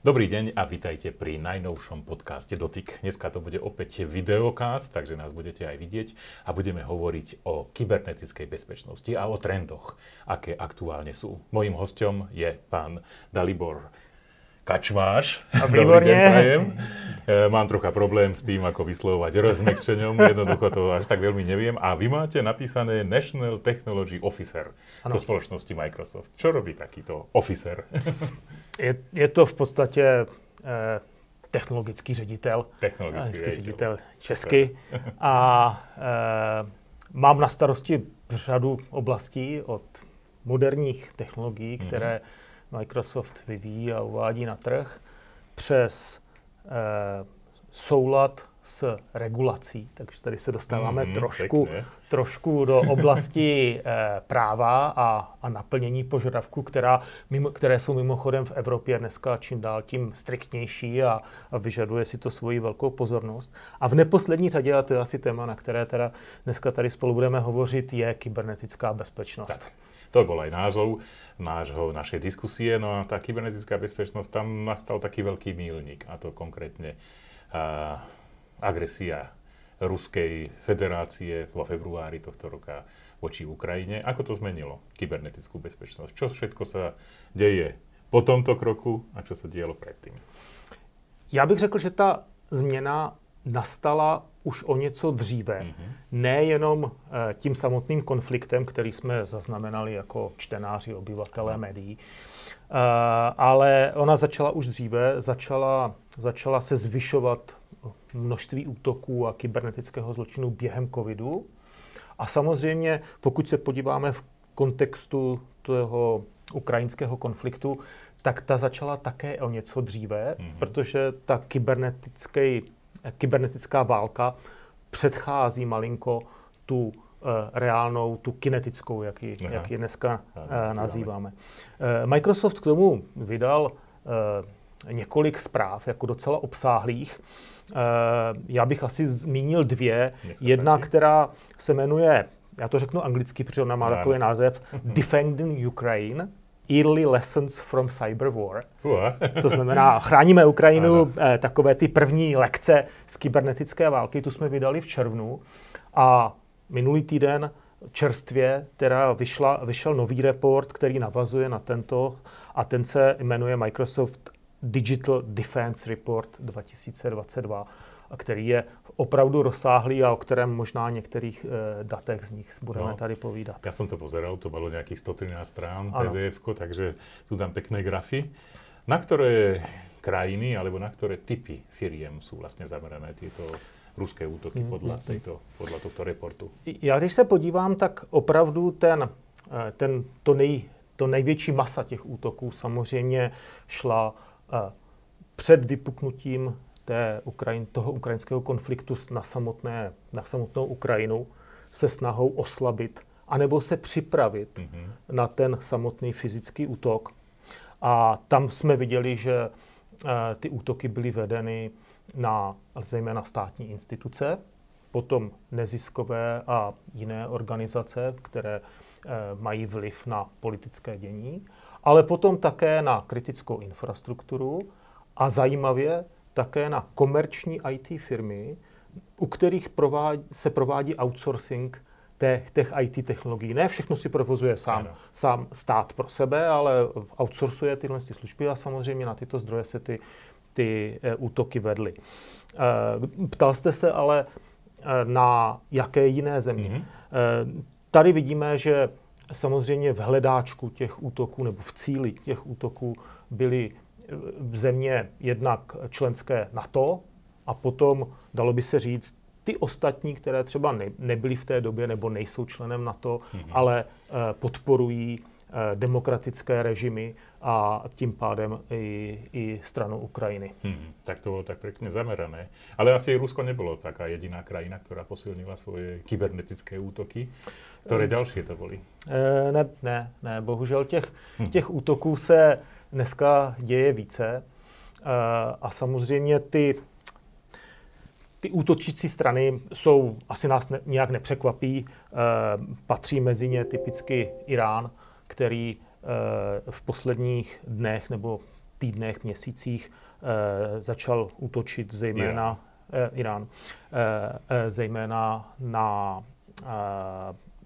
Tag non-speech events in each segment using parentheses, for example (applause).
Dobrý deň a vítajte pri najnovšom podcaste Dotyk. Dneska to bude opäť videokast, takže nás budete aj vidieť a budeme hovoriť o kybernetickej bezpečnosti a o trendoch, aké aktuálne sú. Mojím hostom je pán Dalibor Kačmáš. A výborne. E, mám trocha problém s tým, ako vyslovovať rozmekčením, jednoducho to až tak veľmi neviem. A vy máte napísané National Technology Officer ano. zo spoločnosti Microsoft. Čo robí takýto officer? (laughs) Je, je to v podstatě eh, technologický ředitel. Technologický ředitel. ředitel česky. (laughs) A eh, mám na starosti řadu oblastí od moderních technologií, které Microsoft vyvíjí a uvádí na trh, přes eh, soulad s regulací, takže tady se dostáváme mm, trošku, trošku do oblasti (laughs) e, práva a, a naplnění požadavků, která, mimo, které jsou mimochodem v Evropě dneska čím dál tím striktnější a, a vyžaduje si to svoji velkou pozornost. A v neposlední řadě, a to je asi téma, na které teda dneska tady spolu budeme hovořit, je kybernetická bezpečnost. Tak. To bol aj názov nášho, našej diskusie. No a tá kybernetická bezpečnosť, tam nastal taký veľký mílnik, a to konkrétne uh, agresia Ruskej federácie vo februári tohto roka voči Ukrajine. Ako to zmenilo kybernetickú bezpečnosť? Čo všetko sa deje po tomto kroku a čo se dělo předtím? Já bych řekl, že ta změna nastala už o něco dříve. Mm-hmm. Nejenom e, tím samotným konfliktem, který jsme zaznamenali jako čtenáři, obyvatelé mm. médií, e, ale ona začala už dříve, začala, začala se zvyšovat množství útoků a kybernetického zločinu během covidu. A samozřejmě, pokud se podíváme v kontextu toho ukrajinského konfliktu, tak ta začala také o něco dříve, mm-hmm. protože ta kybernetická válka předchází malinko tu uh, reálnou, tu kinetickou, jak ji, jak ji dneska uh, nazýváme. Uh, Microsoft k tomu vydal několik zpráv, jako docela obsáhlých, Eh, já bych asi zmínil dvě. Jedna, která se jmenuje, já to řeknu anglicky, protože ona má takový název, Defending Ukraine, Early Lessons from Cyber War. To znamená, chráníme Ukrajinu, ano. Eh, takové ty první lekce z kybernetické války, tu jsme vydali v červnu a minulý týden čerstvě teda vyšla, vyšel nový report, který navazuje na tento a ten se jmenuje Microsoft Digital Defense Report 2022, který je opravdu rozsáhlý a o kterém možná některých e, datech z nich budeme no, tady povídat. Já jsem to pozeral, to bylo nějakých 113 strán pdf takže tu tam pekné grafy. Na které krajiny alebo na které typy firiem jsou vlastně zamerané tyto ruské útoky podle, mm-hmm. tejto, podle tohto reportu? Já když se podívám, tak opravdu ten, eh, ten, to, nej, to největší masa těch útoků samozřejmě šla před vypuknutím té Ukrajin, toho ukrajinského konfliktu na, samotné, na samotnou Ukrajinu se snahou oslabit anebo se připravit mm-hmm. na ten samotný fyzický útok. A tam jsme viděli, že uh, ty útoky byly vedeny na zejména státní instituce, potom neziskové a jiné organizace, které uh, mají vliv na politické dění ale potom také na kritickou infrastrukturu a zajímavě také na komerční IT firmy, u kterých provádí, se provádí outsourcing těch, těch IT technologií. Ne všechno si provozuje sám, sám stát pro sebe, ale outsourcuje tyhle služby a samozřejmě na tyto zdroje se ty, ty e, útoky vedly. E, ptal jste se ale e, na jaké jiné země. Mm-hmm. Tady vidíme, že Samozřejmě v hledáčku těch útoků nebo v cíli těch útoků byly eh, země jednak členské NATO a potom, dalo by se říct, ty ostatní, které třeba ne, nebyly v té době nebo nejsou členem NATO, mm-hmm. ale uh, podporují demokratické režimy a tím pádem i, i stranu Ukrajiny. Hmm, tak to bylo tak pěkně zamerané. Ale asi Rusko nebylo taká jediná krajina, která posilnila svoje kybernetické útoky. Které další to byly? E, ne, ne, ne, bohužel těch, hmm. těch útoků se dneska děje více. A samozřejmě ty, ty útočící strany jsou, asi nás ne, nějak nepřekvapí, e, patří mezi ně typicky Irán, který v posledních dnech nebo týdnech, měsících začal útočit zejména Irán, Irán zejména na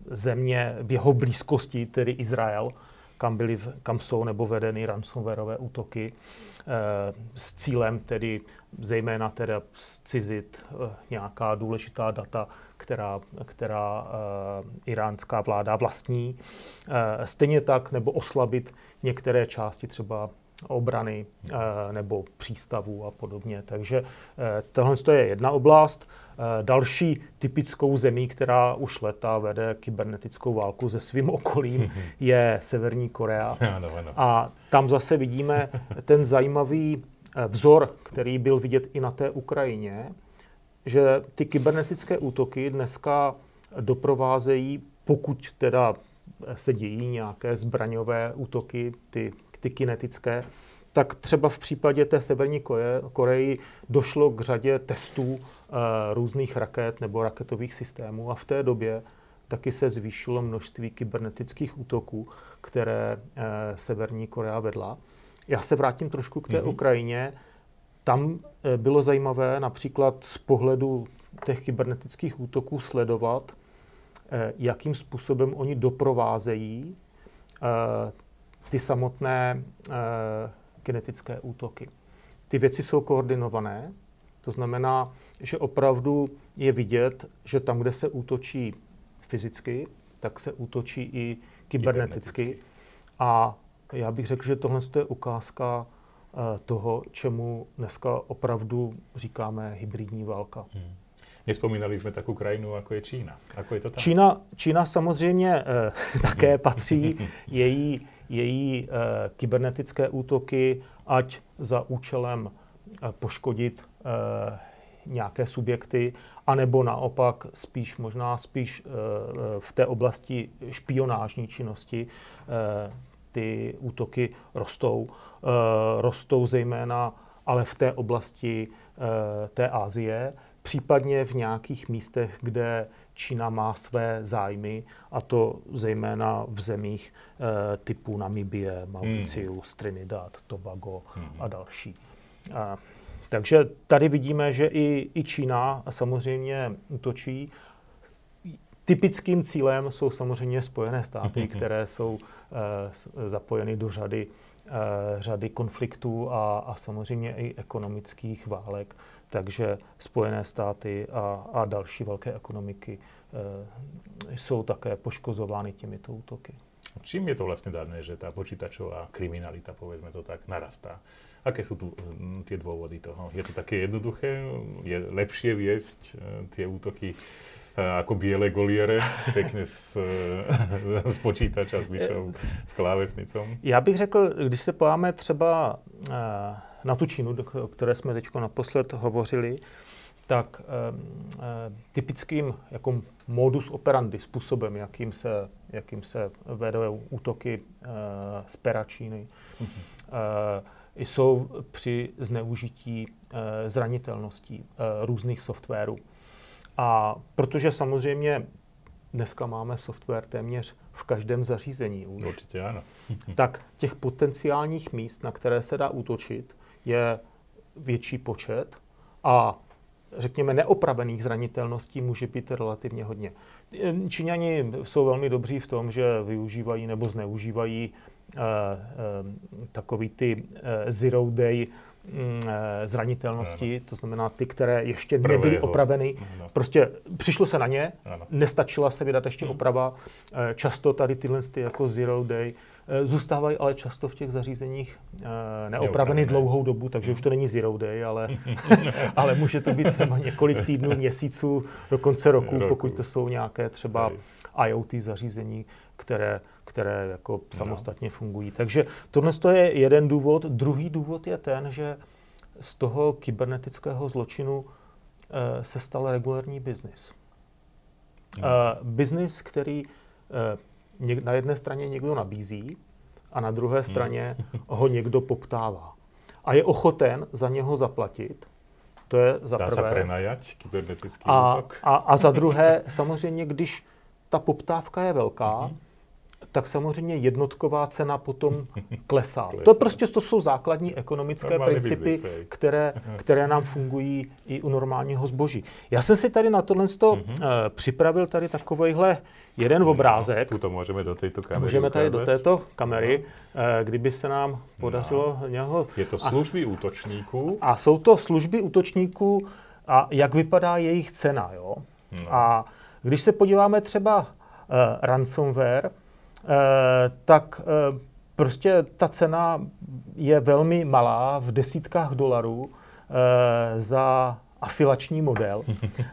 země v jeho blízkosti, tedy Izrael, kam, byly, kam jsou nebo vedeny ransomwareové útoky s cílem tedy zejména teda zcizit nějaká důležitá data která, která uh, iránská vláda vlastní. Uh, stejně tak, nebo oslabit některé části třeba obrany uh, nebo přístavů a podobně. Takže tohle je jedna oblast. Další typickou zemí, která už leta vede kybernetickou válku se svým okolím, (laughs) je Severní Korea. A tam zase vidíme ten zajímavý vzor, který byl vidět i na té Ukrajině, že ty kybernetické útoky dneska doprovázejí, pokud teda se dějí nějaké zbraňové útoky, ty, ty kinetické, tak třeba v případě té Severní Koreji došlo k řadě testů e, různých raket nebo raketových systémů a v té době taky se zvýšilo množství kybernetických útoků, které e, Severní Korea vedla. Já se vrátím trošku k té mm-hmm. Ukrajině. Tam eh, bylo zajímavé například z pohledu těch kybernetických útoků sledovat, eh, jakým způsobem oni doprovázejí eh, ty samotné kinetické útoky. Ty věci jsou koordinované, to znamená, že opravdu je vidět, že tam, kde se útočí fyzicky, tak se útočí i kyberneticky. kyberneticky. A já bych řekl, že tohle je ukázka toho, čemu dneska opravdu říkáme hybridní válka. Hmm. Nespomínali jsme takovou krajinu, jako je Čína. Ako je to tam? Čína, Čína samozřejmě eh, (laughs) také patří. (laughs) Její, její eh, kybernetické útoky, ať za účelem eh, poškodit eh, nějaké subjekty, anebo naopak spíš možná spíš eh, v té oblasti špionážní činnosti, eh, ty útoky rostou. Eh, rostou zejména ale v té oblasti eh, té Asie, případně v nějakých místech, kde Čína má své zájmy, a to zejména v zemích eh, typu Namibie, Mauricius, mm. Trinidad, Tobago mm. a další. Takže tady vidíme, že i, i Čína samozřejmě útočí Typickým cílem jsou samozřejmě Spojené státy, mhm. které jsou uh, zapojeny do řady, uh, řady konfliktů a, a samozřejmě i ekonomických válek. Takže Spojené státy a, a další velké ekonomiky uh, jsou také poškozovány těmito útoky. Čím je to vlastně dané, že ta počítačová kriminalita, povedzme to tak, narastá? Aké jsou tu hm, ty důvody toho? Je to také jednoduché? Je lepší viesť ty útoky ako biele goliere, pěkně z, z počítača, s myšou, s klávesnicou. Já bych řekl, když se pojáme třeba eh, na tu Čínu, o které jsme teď naposled hovořili, tak eh, typickým jako modus operandi, způsobem, jakým se, jakým se vedou útoky eh, z pera Číny, mm-hmm. jsou při zneužití zranitelností různých softwarů. A protože samozřejmě dneska máme software téměř v každém zařízení už. Určitě ano. (laughs) tak těch potenciálních míst, na které se dá útočit, je větší počet a řekněme, neopravených zranitelností může být relativně hodně. Číňani jsou velmi dobří v tom, že využívají nebo zneužívají uh, uh, takový ty uh, zero day eh, zranitelnosti, ano. to znamená ty, které ještě Prvé nebyly jeho. opraveny. Ano. Prostě přišlo se na ně, ano. nestačila se vydat ještě hmm. oprava. Eh, často tady tyhle ty jako zero day eh, zůstávají ale často v těch zařízeních neopraveny dlouhou dobu, takže už to není zero day, ale, (laughs) (laughs) ale může to být třeba několik týdnů, měsíců, do konce roku, roku. pokud to jsou nějaké třeba IoT zařízení, které které jako no. samostatně fungují. Takže tohle je jeden důvod. Druhý důvod je ten, že z toho kybernetického zločinu e, se stal regulární biznis. No. Biznis, který e, na jedné straně někdo nabízí a na druhé hmm. straně ho někdo poptává. A je ochoten za něho zaplatit. To je za Dá prvé. se prenajať kybernetický a, a, a za druhé, samozřejmě, když ta poptávka je velká, mm-hmm tak samozřejmě jednotková cena potom klesá. (laughs) Klesá. To prostě to jsou základní ekonomické Normální principy, business, které, (laughs) které nám fungují i u normálního zboží. Já jsem si tady na tohle uh, připravil tady takovejhle jeden obrázek. Tu to můžeme do této kamery Můžeme tady do ukázat. této kamery, eh, kdyby se nám podařilo něho... Je to služby útočníků. A jsou to služby útočníků a jak vypadá jejich cena. Jo? No. A když se podíváme třeba uh, ransomware, uh, tak uh, prostě ta cena je velmi malá, v desítkách dolarů uh, za afilační model.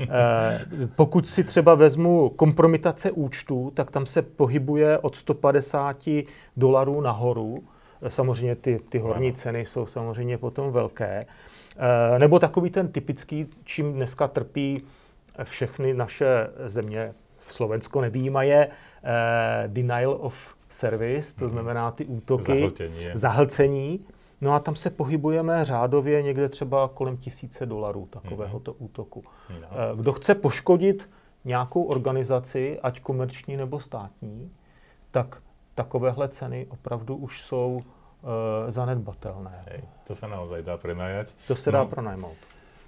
Eh, Pokud si třeba vezmu kompromitace účtů, tak tam se pohybuje od 150 dolarů nahoru. Samozřejmě ty, ty horní ceny jsou samozřejmě potom velké. Eh, Nebo takový ten typický, čím dneska trpí všechny naše země, v Slovensko nevýjímaje, eh, denial of service, to znamená ty útoky, Zahlcení, zahlcení. No a tam se pohybujeme řádově někde třeba kolem tisíce dolarů takovéhoto útoku. No. Eh, Kdo chce poškodit nějakou organizaci, ať komerční nebo státní, tak takovéhle ceny opravdu už jsou e, zanedbatelné. Hej, to sa naozaj dá prenajať. To se dá No. pronajmout.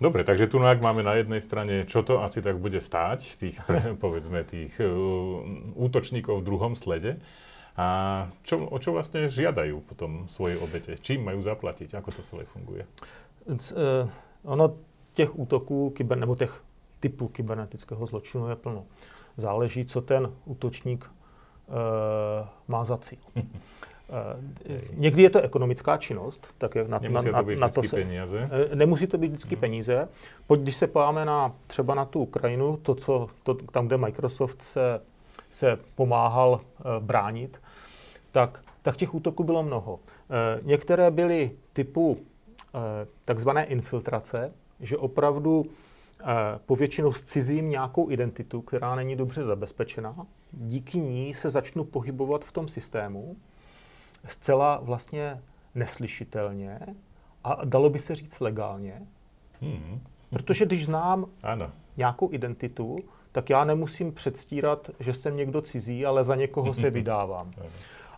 Dobre, takže tu ak máme na jednej strane, čo to asi tak bude stáť, tých, (laughs) povedzme, tých uh, útočníkov v druhom slede. A čo, o čo vlastne žiadajú potom svoje obete? Čím majú zaplatiť? Ako to celé funguje? C- eh, Ono těch útoků, kyber, nebo těch typů kybernetického zločinu je plno. Záleží, co ten útočník e, má za cíl. (laughs) E, někdy je to ekonomická činnost, tak na, na, Nemusí na, to být na to se, peniaze? E, Nemusí to být vždycky peníze. Pojď, když se podíváme na, třeba na tu Ukrajinu, to, co, to, tam, kde Microsoft se, se pomáhal e, bránit, tak, tak těch útoků bylo mnoho. E, některé byly typu e, takzvané infiltrace, že opravdu povětšinou zcizím nějakou identitu, která není dobře zabezpečená. Díky ní se začnu pohybovat v tom systému zcela vlastně neslyšitelně a dalo by se říct legálně, Hmm. protože když znám Áno. nějakou identitu, tak já nemusím předstírat, že jsem někdo cizí, ale za někoho se vydávám.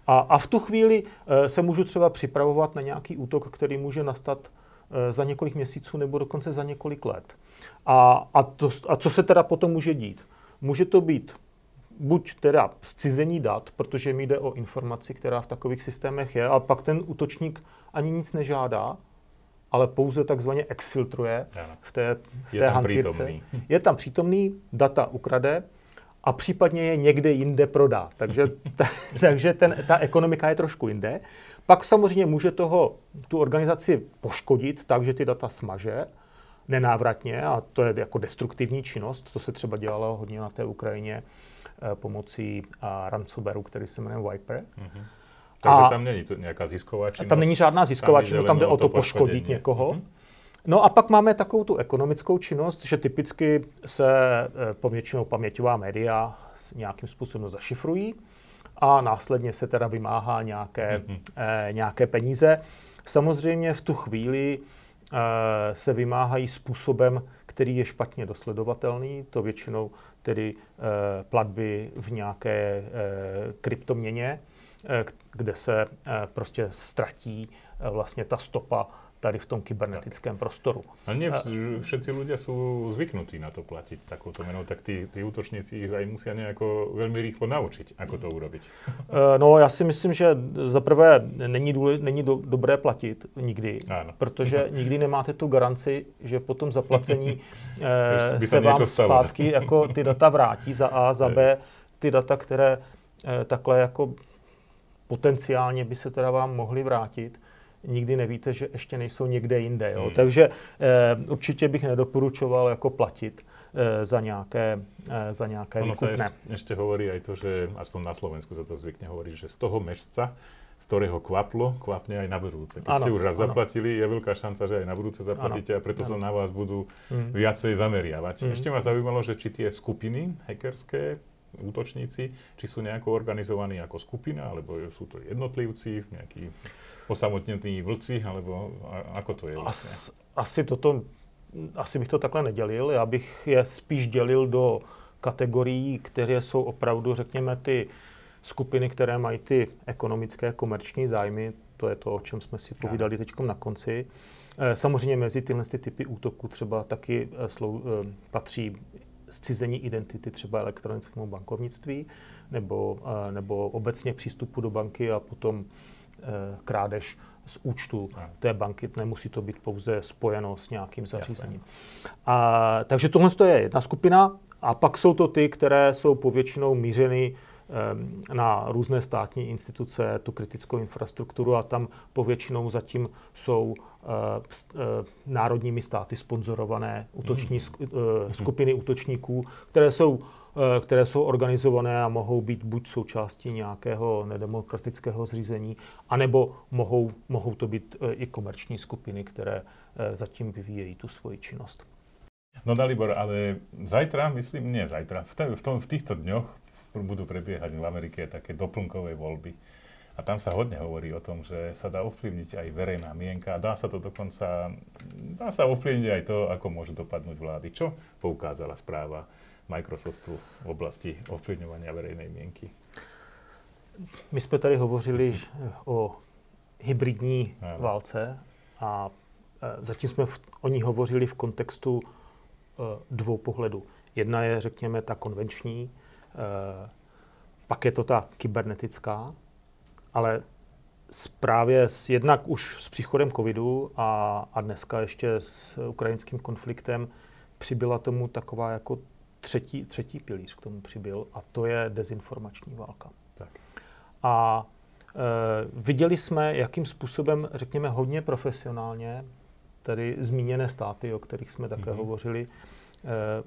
A, a v tu chvíli e, se můžu třeba připravovat na nějaký útok, který může nastat e, za několik měsíců nebo dokonce za několik let. A, a, to, a co se teda potom může dít? Může to být buď teda zcizení dat, protože mi jde o informaci, která v takových systémech je, a pak ten útočník ani nic nežádá, ale pouze takzvaně exfiltruje v té, v Je té tam hantýrce. přítomný. Je tam přítomný, data ukrade a případně je někde jinde prodá. Takže, (laughs) ta, takže ten, ta ekonomika je trošku jinde. Pak samozřejmě může toho, tu organizaci poškodit tak, že ty data smaže nenávratně a to je jako destruktivní činnost. To se třeba dělalo hodně na té Ukrajině pomocí a, ransomwareu, který se jmenuje Viper. Takže A- tam není to nějaká zisková činnost? tam není žádná zisková jde činnost, tam jde o to poškodit někoho. Mhm. No a pak máme takovou tu ekonomickou činnost, že typicky se eh, povětšinou paměťová média nějakým způsobem zašifrují a následně se teda vymáhá nějaké, Mhm. eh, nějaké peníze. Samozřejmě v tu chvíli eh, se vymáhají způsobem, který je špatně dosledovatelný, to většinou tedy eh, platby v nějaké eh, kryptoměně, eh, kde se prostě ztratí vlastně ta stopa tady v tom kybernetickém prostoru. A nie vš- všetci ľudia sú zvyknutí na to platiť takouto menou, tak tí, tí útočníci ich aj musia nejako veľmi rýchlo naučiť, ako to urobiť. Eh, No, já si myslím, že za prvé není, důle, není do, dobré platit nikdy, Ano. protože (laughs) nikdy nemáte tu garanci, že po tom zaplacení (laughs) eh, se vám zpátky jako ty data vrátí za A, za B, (laughs) ty data, které eh, takhle jako potenciálně by se teda vám mohly vrátit, nikdy nevíte, že ještě nejsou někde jinde. Jo? Hmm. Takže eh, určitě bych nedoporučoval jako platit eh, za nějaké, eh, za nějaké Ono sa výkupné. eš- ešte hovorí aj to, že aspoň na Slovensku sa to zvykne hovoriť, že z toho mešca, z ktorého kvaplo, kvapne aj na budúce. Keď Áno, ste už raz áno. zaplatili, je veľká šanca, že aj na budúce zaplatíte a preto sa na vás budú Mm. viacej zameriavať. Mm. Ešte ma zaujímalo, že či tie skupiny hackerské, útočníci, či sú nejako organizovaní ako skupina, alebo sú to jednotlivci, nejakí osamotnení vlci, alebo a- ako to je vlastne? As, asi toto, asi bych to takhle nedělil. Já bych je spíš dělil do kategorií, které jsou opravdu, řekněme, ty skupiny, které mají ty ekonomické komerční zájmy, to je to, o čem jsme si povídali teď na konci. Eh, samozřejmě mezi tyhle ty typy útoků třeba taky eh, slou, eh, patří zcizení identity třeba elektronickému bankovnictví nebo, nebo obecně přístupu do banky a potom krádež z účtu té banky. Nemusí to být pouze spojeno s nějakým zařízením. A, takže tohle je jedna skupina. A pak jsou to ty, které jsou povětšinou mířeny na různé státní instituce, tu kritickou infrastrukturu a tam povětšinou zatím jsou eh, eh, národními státy sponzorované útoční, hmm. eh, skupiny útočníků, které jsou které jsou organizované a mohou být buď součástí nějakého nedemokratického zřízení, anebo mohou, mohou to být i komerční skupiny, které zatím vyvíjejí tu svoji činnost. No Dalibor, ale zajtra, myslím, nie zajtra, v, te, v, tom, v týchto dňoch budú prebiehať v Amerike také doplnkové voľby. A tam sa hodne hovorí o tom, že sa dá ovplyvniť aj verejná mienka a dá sa to dokonca, dá sa ovplyvniť aj to, ako môžu dopadnúť vlády. Čo poukázala správa Microsoftu v oblasti ovplyvňovania verejnej mienky? My jsme tady hovořili (laughs) o hybridní ano. válce a e, zatím jsme o ní hovořili v kontextu e, dvou pohledů. Jedna je, řekněme, ta konvenční, pak je to ta kybernetická, ale právě s, jednak už s příchodem covidu a, a dneska ještě s ukrajinským konfliktem přibyla tomu taková jako třetí, třetí pilíř k tomu přibyl a to je dezinformační válka. Tak. A e, viděli jsme, jakým způsobem, řekněme, hodně profesionálně, tedy zmíněné státy, o kterých jsme také mm-hmm. hovořili, Eh,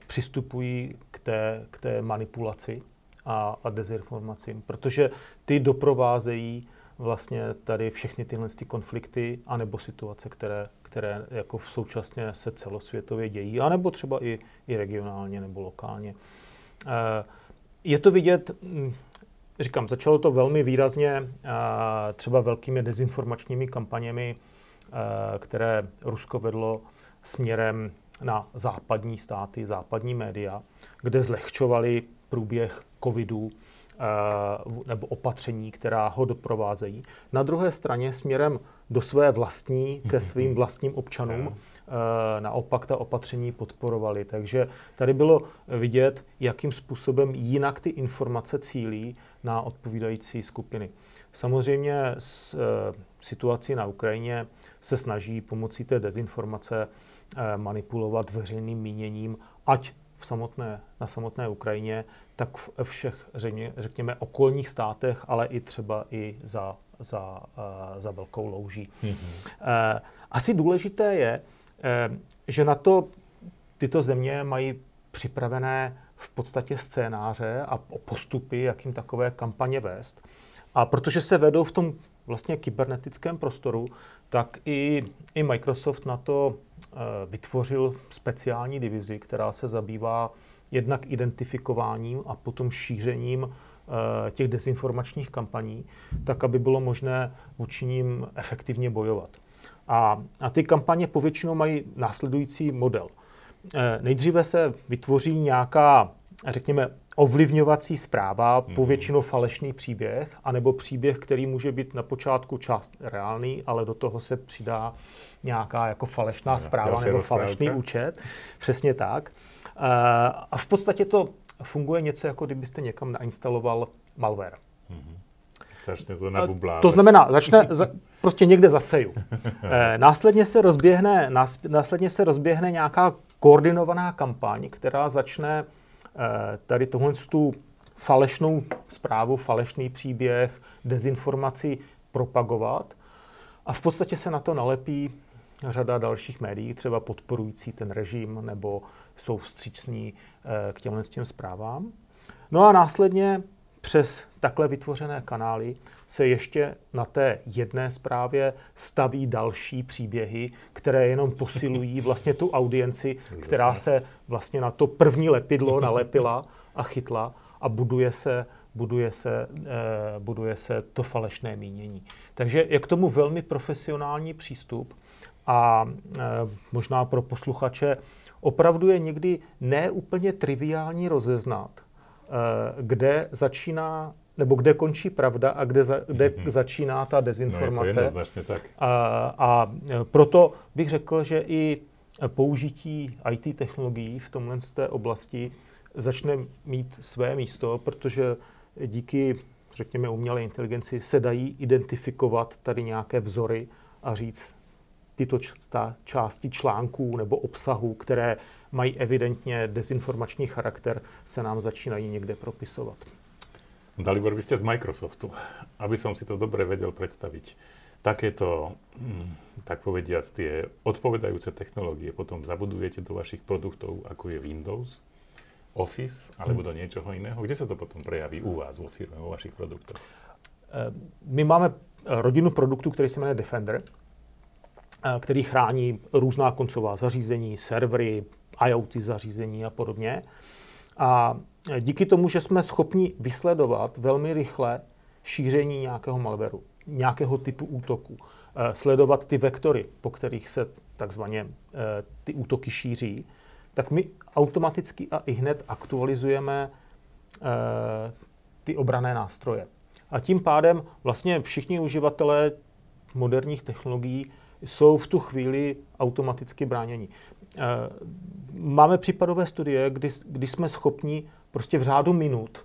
přistupují k té, k té manipulaci a, a dezinformacím, protože ty doprovázejí vlastně tady všechny tyhle ty konflikty anebo situace, které, které jako v současně se celosvětově dějí, anebo třeba i, i regionálně nebo lokálně. Eh, je to vidět, hm, říkám, začalo to velmi výrazně eh, třeba velkými dezinformačními kampaněmi, které Rusko vedlo směrem na západní státy, západní média, kde zlehčovali průběh covidu eh, nebo opatření, která ho doprovázejí. Na druhé straně směrem do své vlastní, ke svým vlastním občanům, eh, naopak ta opatření podporovali. Takže tady bylo vidět, jakým způsobem jinak ty informace cílí na odpovídající skupiny. Samozřejmě s eh, situací na Ukrajině se snaží pomocí té dezinformace manipulovat veřejným míněním, ať v samotné, na samotné Ukrajině, tak v všech, řekněme, okolních státech, ale i třeba i za, za, uh, za velkou louží. Mm-hmm. Asi důležité je, že na to tyto země mají připravené v podstatě scénáře a postupy, jak jim takové kampaně vést. A protože se vedou v tom vlastně kybernetickém prostoru, tak i, i Microsoft na to e, vytvořil speciální divizi, která se zabývá jednak identifikováním a potom šířením e, těch dezinformačních kampaní, tak aby bylo možné vůči ním efektivně bojovat. A, a ty kampaně povětšinou mají následující model. E, nejdříve se vytvoří nějaká, řekněme, ovlivňovací zpráva, mm-hmm. povětšinou falešný příběh, anebo příběh, který může být na počátku část reálný, ale do toho se přidá nějaká jako falešná no, zpráva nebo falešný účet. Přesně tak. Uh, a v podstatě to funguje něco, jako kdybyste někam nainstaloval malware. Mm-hmm. Začne to nabublávat. To znamená, začne za, prostě někde zaseju. (laughs) E, následně se rozběhne, následně se rozběhne nějaká koordinovaná kampaň, která začne Eh, tady tohle tu falešnou zprávu, falešný příběh, dezinformaci propagovat. A v podstatě se na to nalepí řada dalších médií, třeba podporující ten režim nebo jsou vstřícní eh, k těmhle s těm zprávám. No a následně přes takhle vytvořené kanály se ještě na té jedné zprávě staví další příběhy, které jenom posilují vlastně tu audienci, která se vlastně na to první lepidlo nalepila a chytla a buduje se, buduje se, eh, buduje se to falešné mínění. Takže je k tomu velmi profesionální přístup a eh, možná pro posluchače opravdu je někdy neúplně triviální rozeznat, kde začíná nebo kde končí pravda a kde, za, kde mm-hmm. začíná ta dezinformace. No je to tak. A, a proto bych řekl, že i použití IT technologií v tomhle z té oblasti začne mít své místo, protože díky, řekněme, umělé inteligenci se dají identifikovat tady nějaké vzory a říct, tyto části článků nebo obsahu, které mají evidentně dezinformační charakter, se nám začínají někde propisovat. Dalibor, vy ste z Microsoftu. Aby som si to dobre vedel predstaviť, takéto, hm, tak povediac, tie odpovedajúce technológie potom zabudujete do vašich produktov, ako je Windows, Office alebo do niečoho iného? Kde sa to potom prejaví u vás vo firme, vo vašich produktoch? Eh, my máme rodinu produktů, který se jmenuje Defender, eh, který chrání různá koncová zařízení, servery, IoT zařízení a podobně. A díky tomu, že jsme schopni vysledovat velmi rychle šíření nějakého malwareu, nějakého typu útoku, eh, sledovat ty vektory, po kterých se takzvaně eh, ty útoky šíří, tak my automaticky a i hned aktualizujeme eh, ty obrané nástroje. A tím pádem vlastně všichni uživatelé moderních technologií jsou v tu chvíli automaticky bráněni. Máme případové studie, kdy, kdy jsme schopni prostě v řádu minut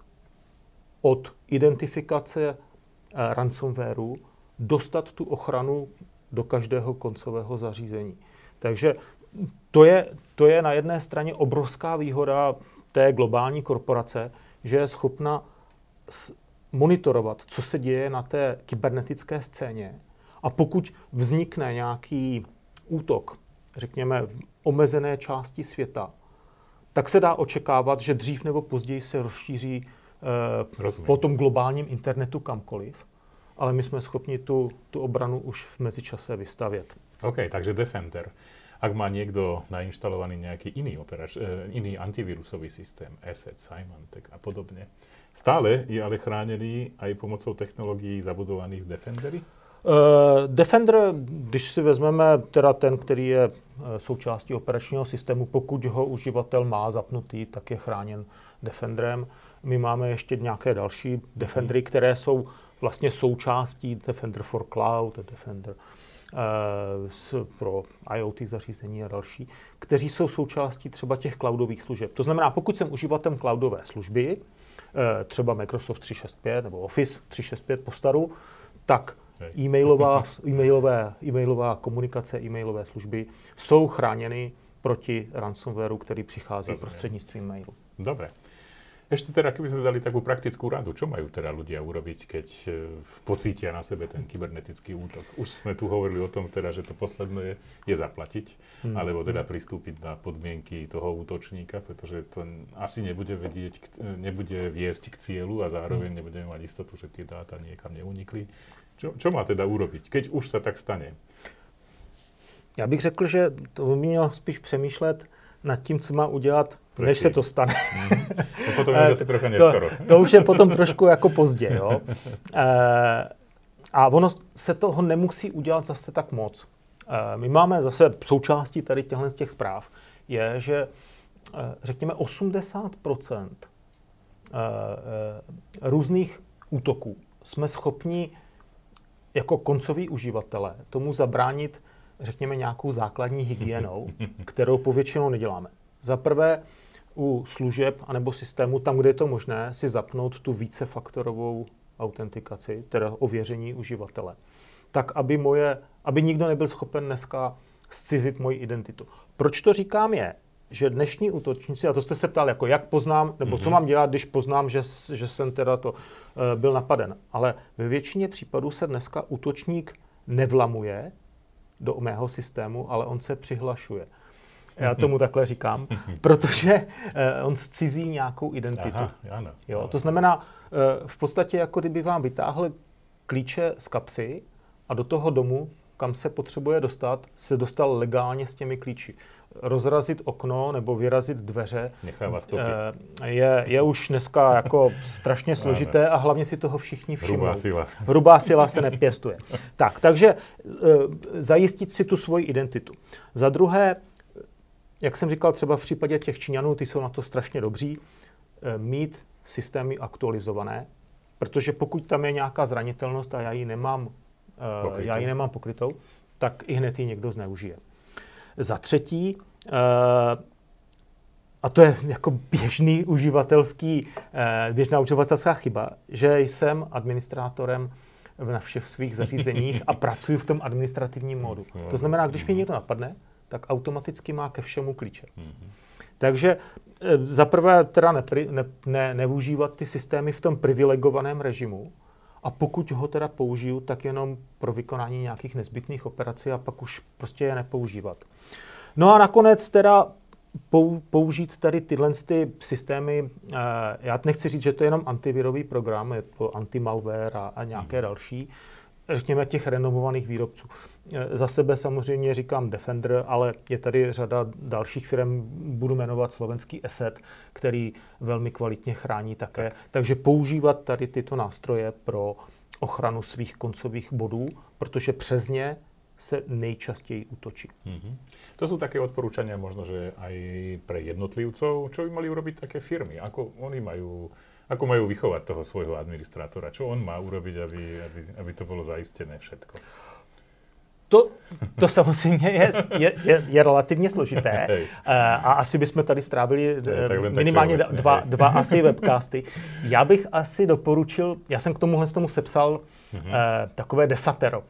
od identifikace eh, ransomwareu dostat tu ochranu do každého koncového zařízení. Takže to je, to je na jedné straně obrovská výhoda té globální korporace, že je schopna monitorovat, co se děje na té kybernetické scéně. A pokud vznikne nějaký útok, řekněme v omezené části světa, tak se dá očekávat, že dřív nebo později se rozšíří eh, po tom globálním internetu kamkoliv, ale my jsme schopni tu, tu obranu už v mezičase vystavět. OK, takže Defender. Ak má niekto nainštalovaný nejaký iný, operač, eh, iný antivírusový systém, Asset, Symantec a podobne, stále je ale chránený aj pomocou technologií zabudovaných v Defenderi? Uh, Defender, když si vezmeme teda ten, který je eh, součástí operačního systému, pokud ho uživatel má zapnutý, tak je chráněn Defenderem. My máme ještě nějaké další Defendery, mhm. které jsou vlastně součástí Defender for Cloud, Defender uh, pro IoT zařízení a další, kteří jsou součástí třeba těch cloudových služeb. To znamená, pokud jsem uživatelem cloudové služby, uh, třeba Microsoft 365 nebo Office 365 po staru, tak E-mailová, e-mailové, e-mailová komunikace, e-mailové služby jsou chráněny proti ransomwareu, který přichází Rozumiem. prostřednictvím mailu. Dobre. Ešte teda, keby sme dali takú praktickú radu, čo majú teda ľudia urobiť, keď e, pocítia na sebe ten kybernetický útok? Už sme tu hovorili o tom teda, že to posledné je, je zaplatiť, hmm. alebo teda pristúpiť na podmienky toho útočníka, pretože to asi nebude vedieť, nebude viesť k cieľu a zároveň hmm. nebudeme mať istotu, že tie dáta niekam neunikli. Čo, čo má teda urobiť, keď už se tak stane? Já bych řekl, že to by měl spíš přemýšlet nad tím, co má udělat, Proti. než se to stane. Mm. No potom (laughs) je zase trocha neskoro. To, to už je potom trošku jako pozdě. Jo? (laughs) E, a ono se toho nemusí udělat zase tak moc. E, my máme zase součástí tady těchto z těch zpráv, je, že e, řekněme 80% e, různých útoků jsme schopni jako koncoví uživatelé tomu zabránit, řekněme, nějakou základní hygienou, (laughs) kterou povětšinou neděláme. Za prvé, u služeb anebo systému, tam, kde je to možné, si zapnout tu vícefaktorovou autentikaci, teda ověření uživatele. Tak, aby, moje, aby nikdo nebyl schopen dneska scizit moji identitu. Proč to říkám je, že dnešní útočníci, a to jste se ptal, jako jak poznám, nebo mm-hmm. co mhm. mám dělat, když poznám, že, že jsem teda to uh, byl napaden. Ale ve většině případů se dneska útočník nevlamuje do mého systému, ale on se přihlašuje. Já tomu takhle říkám, protože uh, on scizí nějakou identitu. Aha, ano, jo, to znamená, uh, v podstatě jako kdyby vám vytáhl klíče z kapsy a do toho domu, kam se potřebuje dostat, se dostal legálně s těmi klíči rozrazit okno nebo vyrazit dveře eh, je, je už dneska jako strašně (laughs) složité a hlavně si toho všichni všimnou. Hrubá síla. Hrubá síla se nepěstuje. (laughs) tak, takže eh, zajistit si tu svoji identitu. Za druhé, jak jsem říkal, třeba v případě těch Číňanů, ty jsou na to strašně dobří, eh, mít systémy aktualizované, Protože pokud tam je nějaká zranitelnost a já ji nemám, uh, já ji nemám pokrytou, tak i hned ji někdo zneužije. Za třetí, uh, a to je jako běžný uživatelský, uh, běžná uživatelská chyba, že jsem administrátorem na všech svých zařízeních a pracuji v tom administrativním (laughs) módu. To znamená, když mě někdo napadne, tak automaticky má ke všemu klíče. Takže za prvé teda nepri, ne, ne, neužívat ty systémy v tom privilegovaném režimu, a pokud ho teda použiju, tak jenom pro vykonání nějakých nezbytných operací a pak už prostě je nepoužívat. No a nakonec teda použít tady tyhle ty systémy, eh, já nechci říct, že to je jenom antivirový program, je to anti-malware a, a nějaké hmm. další, řekněme, těch renomovaných výrobců. E, za sebe samozřejmě říkám Defender, ale je tady řada dalších firm, budu jmenovat slovenský Asset, který velmi kvalitně chrání také. Takže používat tady tyto nástroje pro ochranu svých koncových bodů, protože přes ně se nejčastěji útočí. Mm-hmm. To jsou také odporúčania možno, že aj pre jednotlivcov, čo by mali urobiť také firmy, ako oni majú ako majú vychovať toho svojho administrátora? Čo on má urobiť, aby, aby, aby to bylo zaistené všetko? To, to samozřejmě je, je, je, je relativně složité (laughs) uh, a asi bychom tady strávili uh, minimálně dva, dva (laughs) asi webcasty. Já bych asi doporučil, já jsem k tomuhle tomu sepsal uh, takové desatero. Uh,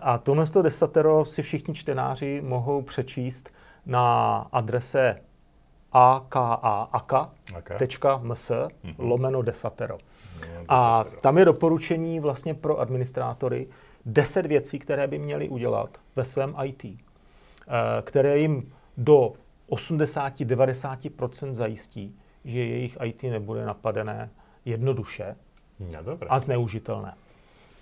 a tohle desatero si všichni čtenáři mohou přečíst na adrese aka.ms mm-hmm. lomeno desatero. A tam je doporučení vlastně pro administrátory 10 věcí, které by měli udělat ve svém IT, eh, které jim do 80-90% zajistí, že jejich IT nebude napadené jednoduše no, a zneužitelné.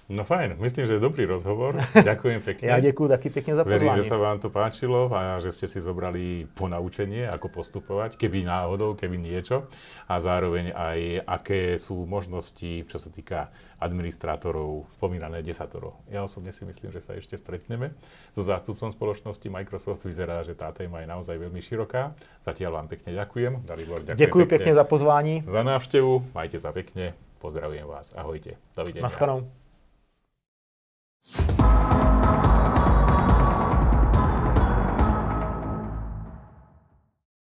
No fajn, myslím, že je dobrý rozhovor. (laughs) Ďakujem pekne. ja ďakujem taky pekne za pozvanie. Verím, že sa vám to páčilo a že ste si zobrali ponaučenie, ako postupovať, keby náhodou, keby niečo. A zároveň aj, aké sú možnosti, čo sa týka administrátorov, spomínané desatoro. Ja osobne si myslím, že sa ešte stretneme. So zástupcom spoločnosti Microsoft vyzerá, že tá téma je naozaj veľmi široká. Zatiaľ vám pekne ďakujem. Dalibor, ďakujem Ďakujem pekne, pekne za pozvání. Za návštevu. Majte sa pekne. Pozdravujem vás. Ahojte. Dovidenia. Naschledanou. Thank you.